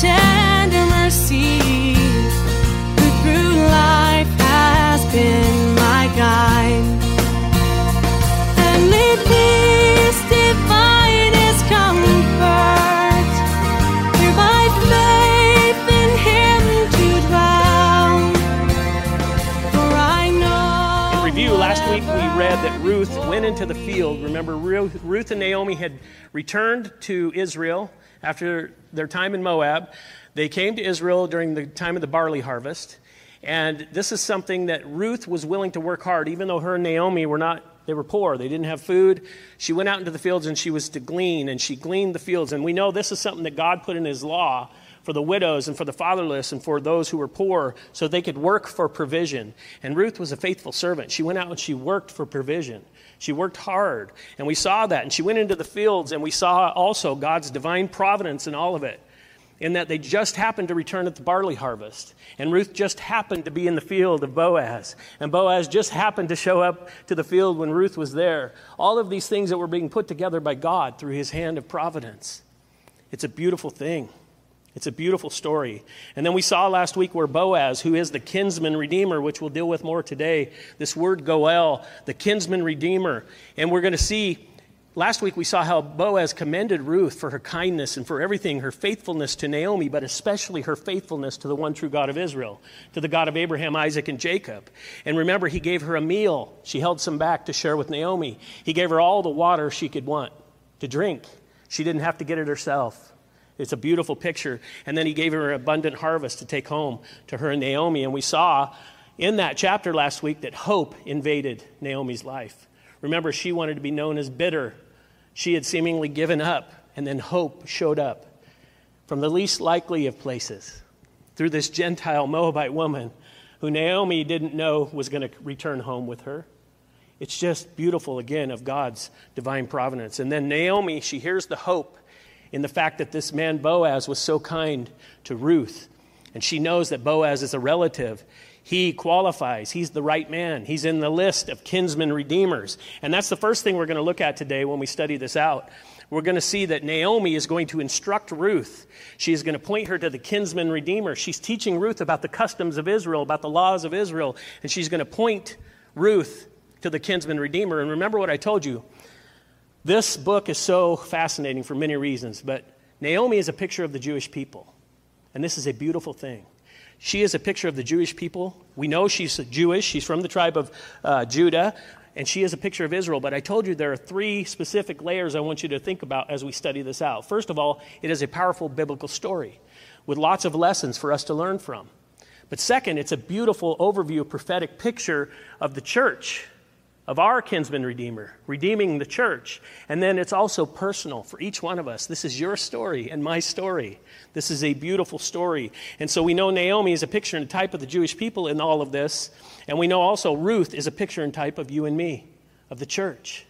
tender mercy? Who through life has been my guide? And lead peace divine his comfort. Through my faith in him to dwell. For I know. In review, last week we read that Ruth went into the field. Remember, Ruth and Naomi had returned to Israel after their time in Moab. They came to Israel during the time of the barley harvest. And this is something that Ruth was willing to work hard, even though her and Naomi were not, they were poor. They didn't have food. She went out into the fields and she was to glean, and she gleaned the fields. And we know this is something that God put in His law for the widows and for the fatherless and for those who were poor so they could work for provision. And Ruth was a faithful servant. She went out and she worked for provision. She worked hard. And we saw that. And she went into the fields and we saw also God's divine providence in all of it. In that they just happened to return at the barley harvest. And Ruth just happened to be in the field of Boaz. And Boaz just happened to show up to the field when Ruth was there. All of these things that were being put together by God through his hand of providence. It's a beautiful thing. It's a beautiful story. And then we saw last week where Boaz, who is the kinsman redeemer, which we'll deal with more today, this word goel, the kinsman redeemer. And we're going to see, last week we saw how Boaz commended Ruth for her kindness and for everything, her faithfulness to Naomi, but especially her faithfulness to the one true God of Israel, to the God of Abraham, Isaac, and Jacob. And remember, he gave her a meal. She held some back to share with Naomi. He gave her all the water she could want to drink. She didn't have to get it herself. It's a beautiful picture. And then he gave her an abundant harvest to take home to her and Naomi. And we saw in that chapter last week that hope invaded Naomi's life. Remember, she wanted to be known as bitter. She had seemingly given up, and then hope showed up from the least likely of places through this Gentile Moabite woman who Naomi didn't know was going to return home with her. It's just beautiful, again, of God's divine providence. And then Naomi, she hears the hope in the fact that this man Boaz was so kind to Ruth. And she knows that Boaz is a relative. He qualifies. He's the right man. He's in the list of kinsman redeemers. And that's the first thing we're going to look at today when we study this out. We're going to see that Naomi is going to instruct Ruth. She is going to point her to the kinsman redeemer. She's teaching Ruth about the customs of Israel, about the laws of Israel, and she's going to point Ruth to the kinsman redeemer. And remember what I told you this book is so fascinating for many reasons, but Naomi is a picture of the Jewish people. And this is a beautiful thing. She is a picture of the Jewish people. We know she's Jewish, she's from the tribe of uh, Judah, and she is a picture of Israel. But I told you there are three specific layers I want you to think about as we study this out. First of all, it is a powerful biblical story with lots of lessons for us to learn from. But second, it's a beautiful overview, prophetic picture of the church of our kinsman redeemer, redeeming the church. And then it's also personal for each one of us. This is your story and my story. This is a beautiful story. And so we know Naomi is a picture and type of the Jewish people in all of this. And we know also Ruth is a picture and type of you and me, of the church.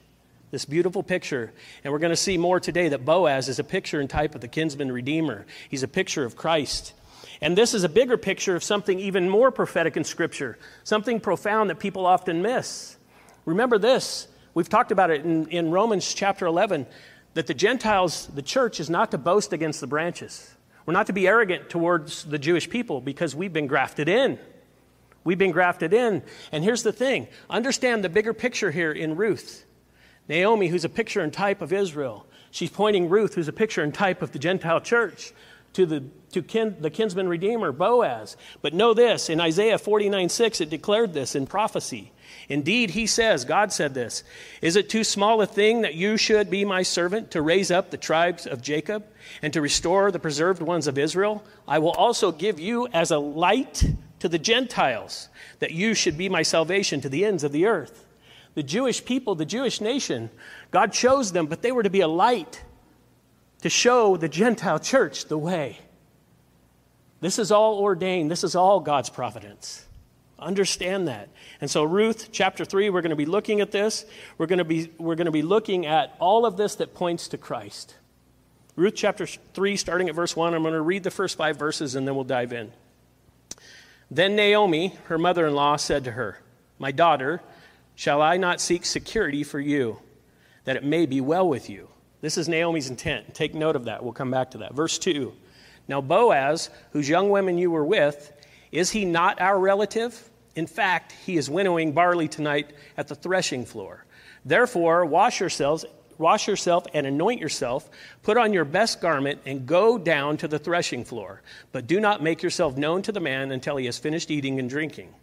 This beautiful picture. And we're going to see more today that Boaz is a picture and type of the kinsman redeemer. He's a picture of Christ. And this is a bigger picture of something even more prophetic in Scripture, something profound that people often miss. Remember this, we've talked about it in, in Romans chapter 11, that the Gentiles, the church, is not to boast against the branches. We're not to be arrogant towards the Jewish people because we've been grafted in. We've been grafted in. And here's the thing understand the bigger picture here in Ruth. Naomi, who's a picture and type of Israel, she's pointing Ruth, who's a picture and type of the Gentile church, to the, to kin, the kinsman redeemer, Boaz. But know this in Isaiah 49 6, it declared this in prophecy. Indeed, he says, God said this Is it too small a thing that you should be my servant to raise up the tribes of Jacob and to restore the preserved ones of Israel? I will also give you as a light to the Gentiles, that you should be my salvation to the ends of the earth. The Jewish people, the Jewish nation, God chose them, but they were to be a light to show the Gentile church the way. This is all ordained, this is all God's providence. Understand that. And so, Ruth chapter 3, we're going to be looking at this. We're going to be, we're going to be looking at all of this that points to Christ. Ruth chapter 3, starting at verse 1, I'm going to read the first five verses and then we'll dive in. Then Naomi, her mother in law, said to her, My daughter, shall I not seek security for you, that it may be well with you? This is Naomi's intent. Take note of that. We'll come back to that. Verse 2 Now Boaz, whose young women you were with, is he not our relative? In fact, he is winnowing barley tonight at the threshing floor. Therefore, wash yourselves, wash yourself and anoint yourself, put on your best garment, and go down to the threshing floor. But do not make yourself known to the man until he has finished eating and drinking.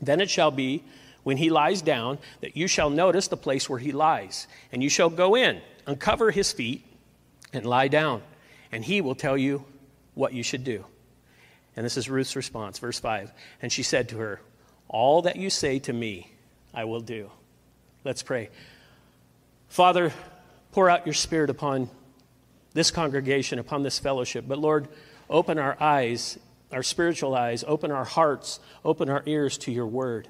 Then it shall be, when he lies down, that you shall notice the place where he lies, and you shall go in, uncover his feet, and lie down, and he will tell you what you should do. And this is Ruth's response, verse 5. And she said to her, all that you say to me, I will do. Let's pray. Father, pour out your Spirit upon this congregation, upon this fellowship. But Lord, open our eyes, our spiritual eyes, open our hearts, open our ears to your word.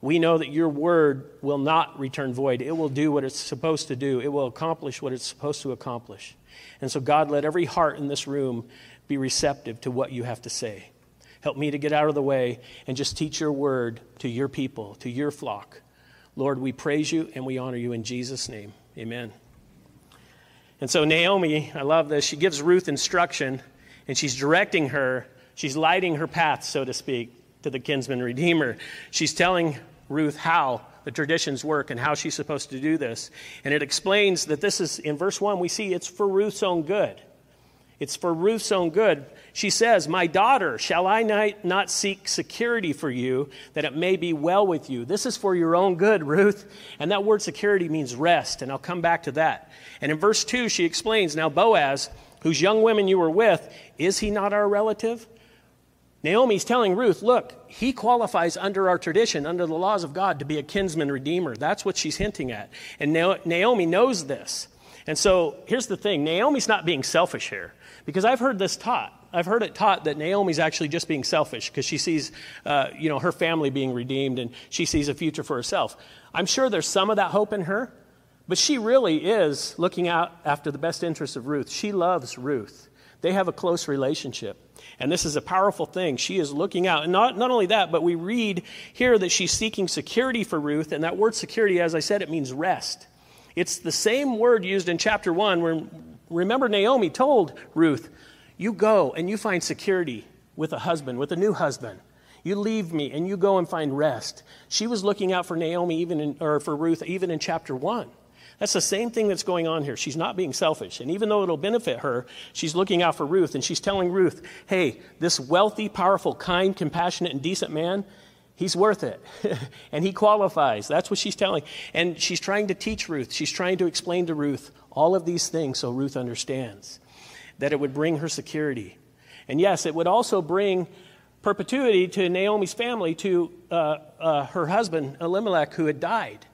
We know that your word will not return void. It will do what it's supposed to do, it will accomplish what it's supposed to accomplish. And so, God, let every heart in this room be receptive to what you have to say. Help me to get out of the way and just teach your word to your people, to your flock. Lord, we praise you and we honor you in Jesus' name. Amen. And so, Naomi, I love this. She gives Ruth instruction and she's directing her, she's lighting her path, so to speak, to the kinsman redeemer. She's telling Ruth how the traditions work and how she's supposed to do this. And it explains that this is, in verse 1, we see it's for Ruth's own good. It's for Ruth's own good. She says, My daughter, shall I not seek security for you, that it may be well with you? This is for your own good, Ruth. And that word security means rest, and I'll come back to that. And in verse 2, she explains, Now Boaz, whose young women you were with, is he not our relative? Naomi's telling Ruth, look, he qualifies under our tradition, under the laws of God, to be a kinsman redeemer. That's what she's hinting at. And Naomi knows this. And so here's the thing Naomi's not being selfish here. Because I've heard this taught. I've heard it taught that Naomi's actually just being selfish because she sees, uh, you know, her family being redeemed and she sees a future for herself. I'm sure there's some of that hope in her, but she really is looking out after the best interests of Ruth. She loves Ruth. They have a close relationship. And this is a powerful thing. She is looking out. And not, not only that, but we read here that she's seeking security for Ruth. And that word security, as I said, it means rest. It's the same word used in chapter 1 where Remember, Naomi told Ruth, You go and you find security with a husband, with a new husband. You leave me and you go and find rest. She was looking out for Naomi, even in, or for Ruth, even in chapter 1. That's the same thing that's going on here. She's not being selfish. And even though it'll benefit her, she's looking out for Ruth and she's telling Ruth, hey, this wealthy, powerful, kind, compassionate, and decent man, he's worth it. and he qualifies. That's what she's telling. And she's trying to teach Ruth. She's trying to explain to Ruth all of these things so Ruth understands that it would bring her security. And yes, it would also bring perpetuity to Naomi's family, to uh, uh, her husband, Elimelech, who had died.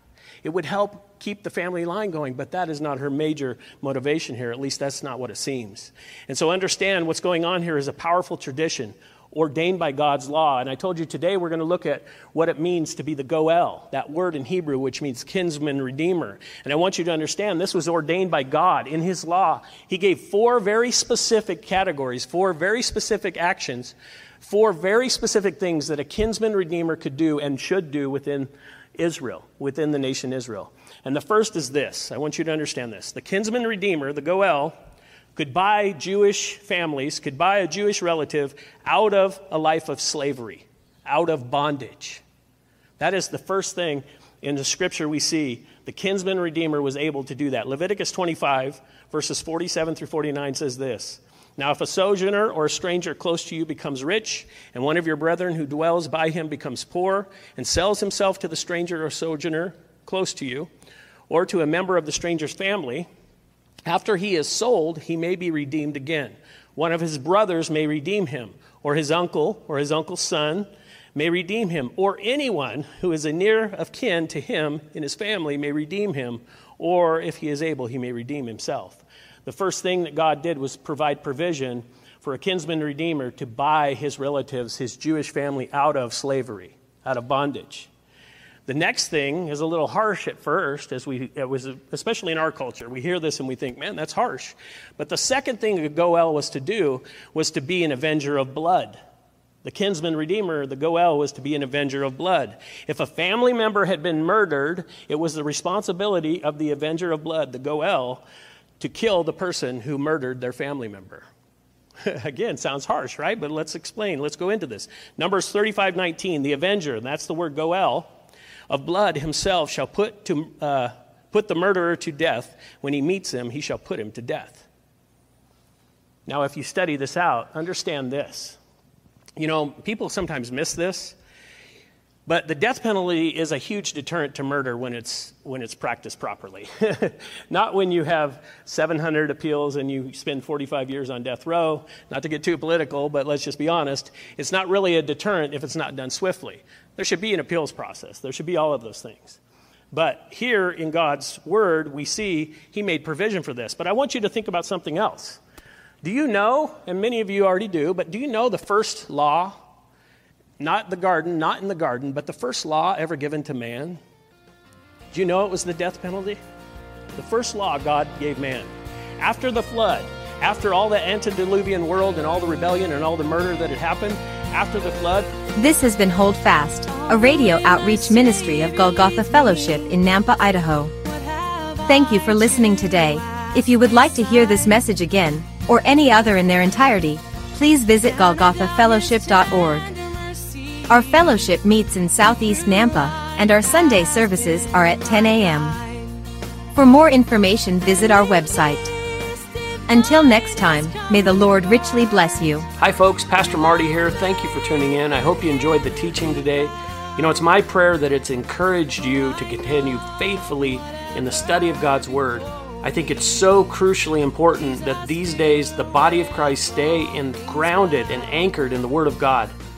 It would help keep the family line going, but that is not her major motivation here. At least that's not what it seems. And so understand what's going on here is a powerful tradition ordained by God's law. And I told you today we're going to look at what it means to be the Goel, that word in Hebrew, which means kinsman redeemer. And I want you to understand this was ordained by God in His law. He gave four very specific categories, four very specific actions, four very specific things that a kinsman redeemer could do and should do within Israel, within the nation Israel. And the first is this I want you to understand this. The kinsman redeemer, the Goel, could buy Jewish families, could buy a Jewish relative out of a life of slavery, out of bondage. That is the first thing in the scripture we see. The kinsman redeemer was able to do that. Leviticus 25, verses 47 through 49 says this Now, if a sojourner or a stranger close to you becomes rich, and one of your brethren who dwells by him becomes poor, and sells himself to the stranger or sojourner close to you, or to a member of the stranger's family, after he is sold, he may be redeemed again. One of his brothers may redeem him, or his uncle, or his uncle's son may redeem him, or anyone who is a near of kin to him in his family may redeem him, or if he is able, he may redeem himself. the first thing that God did was provide provision for a kinsman redeemer to buy his relatives, his Jewish family, out of slavery, out of bondage. The next thing is a little harsh at first, as we, it was, especially in our culture. We hear this and we think, man, that's harsh. But the second thing Goel was to do was to be an avenger of blood. The kinsman redeemer, the Goel, was to be an avenger of blood. If a family member had been murdered, it was the responsibility of the avenger of blood, the Goel, to kill the person who murdered their family member. Again, sounds harsh, right? But let's explain. Let's go into this. Numbers 35:19, the avenger, and that's the word Goel, of blood himself shall put, to, uh, put the murderer to death. When he meets him, he shall put him to death. Now, if you study this out, understand this. You know, people sometimes miss this. But the death penalty is a huge deterrent to murder when it's, when it's practiced properly. Not when you have 700 appeals and you spend 45 years on death row. Not to get too political, but let's just be honest. It's not really a deterrent if it's not done swiftly. There should be an appeals process, there should be all of those things. But here in God's word, we see He made provision for this. But I want you to think about something else. Do you know, and many of you already do, but do you know the first law not the garden, not in the garden, but the first law ever given to man. Do you know it was the death penalty? The first law God gave man. After the flood, after all the antediluvian world and all the rebellion and all the murder that had happened, after the flood. This has been Hold Fast, a radio outreach ministry of Golgotha Fellowship in Nampa, Idaho. Thank you for listening today. If you would like to hear this message again, or any other in their entirety, please visit golgothafellowship.org. Our fellowship meets in Southeast Nampa, and our Sunday services are at 10 a.m. For more information, visit our website. Until next time, may the Lord richly bless you. Hi, folks. Pastor Marty here. Thank you for tuning in. I hope you enjoyed the teaching today. You know, it's my prayer that it's encouraged you to continue faithfully in the study of God's Word. I think it's so crucially important that these days the body of Christ stay in, grounded and anchored in the Word of God.